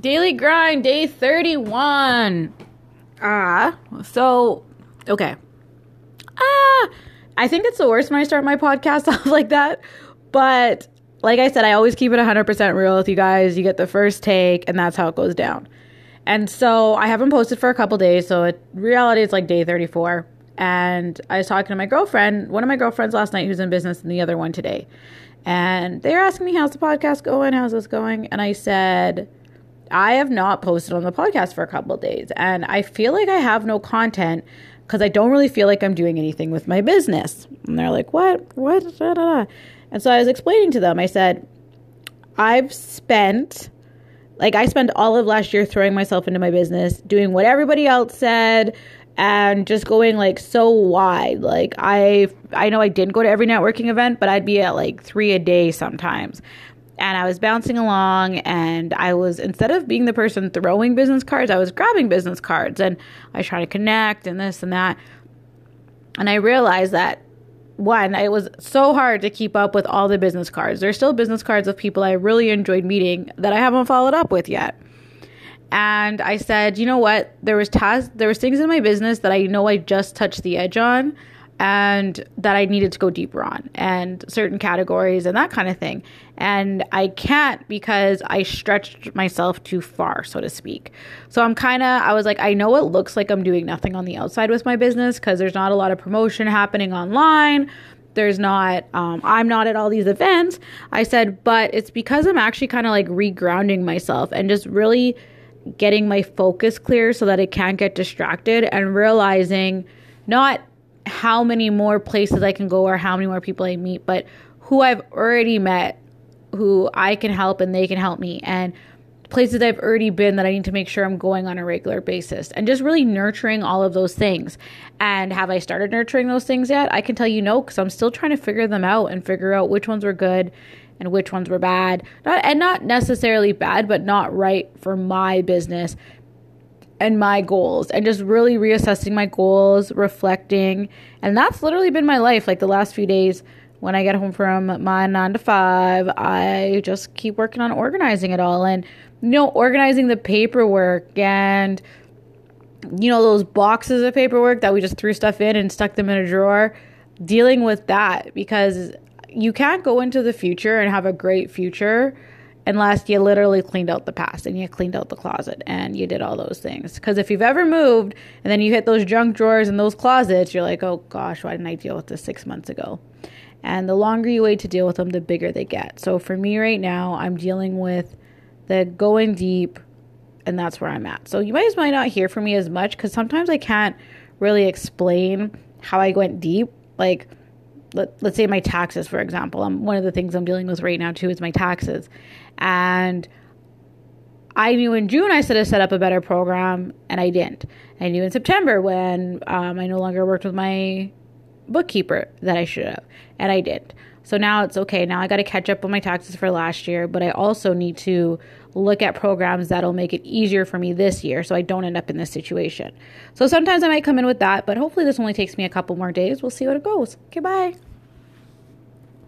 Daily grind, day 31. Ah, so, okay. Ah, I think it's the worst when I start my podcast off like that. But like I said, I always keep it 100% real with you guys. You get the first take, and that's how it goes down. And so I haven't posted for a couple days. So in reality, it's like day 34. And I was talking to my girlfriend, one of my girlfriends last night who's in business, and the other one today. And they were asking me, How's the podcast going? How's this going? And I said, I have not posted on the podcast for a couple days. And I feel like I have no content because I don't really feel like I'm doing anything with my business. And they're like, What? What? Da, da, da. And so I was explaining to them, I said, I've spent like I spent all of last year throwing myself into my business, doing what everybody else said and just going like so wide. Like I I know I didn't go to every networking event, but I'd be at like 3 a day sometimes. And I was bouncing along and I was instead of being the person throwing business cards, I was grabbing business cards and I trying to connect and this and that. And I realized that one, it was so hard to keep up with all the business cards. There's still business cards of people I really enjoyed meeting that I haven't followed up with yet. And I said, you know what? There was tasks, there was things in my business that I know I just touched the edge on and that I needed to go deeper on and certain categories and that kind of thing. And I can't because I stretched myself too far, so to speak. So I'm kind of, I was like, I know it looks like I'm doing nothing on the outside with my business because there's not a lot of promotion happening online. There's not, um, I'm not at all these events. I said, but it's because I'm actually kind of like regrounding myself and just really getting my focus clear so that I can't get distracted and realizing not how many more places I can go or how many more people I meet, but who I've already met, who I can help and they can help me, and places I've already been that I need to make sure I'm going on a regular basis, and just really nurturing all of those things. And have I started nurturing those things yet? I can tell you no, because I'm still trying to figure them out and figure out which ones were good and which ones were bad. Not and not necessarily bad, but not right for my business and my goals and just really reassessing my goals, reflecting. And that's literally been my life like the last few days. When I get home from my nine to five, I just keep working on organizing it all and, you know, organizing the paperwork and, you know, those boxes of paperwork that we just threw stuff in and stuck them in a drawer. Dealing with that because you can't go into the future and have a great future unless you literally cleaned out the past and you cleaned out the closet and you did all those things. Because if you've ever moved and then you hit those junk drawers and those closets, you're like, oh gosh, why didn't I deal with this six months ago? And the longer you wait to deal with them, the bigger they get. So for me right now, I'm dealing with the going deep, and that's where I'm at. So you guys might not hear from me as much because sometimes I can't really explain how I went deep. Like, let, let's say my taxes, for example. Um, one of the things I'm dealing with right now, too, is my taxes. And I knew in June I should have set up a better program, and I didn't. I knew in September when um, I no longer worked with my bookkeeper that I should have, and I didn't. So now it's okay. Now I got to catch up on my taxes for last year, but I also need to look at programs that'll make it easier for me this year so I don't end up in this situation. So sometimes I might come in with that, but hopefully this only takes me a couple more days. We'll see what it goes. Okay, bye.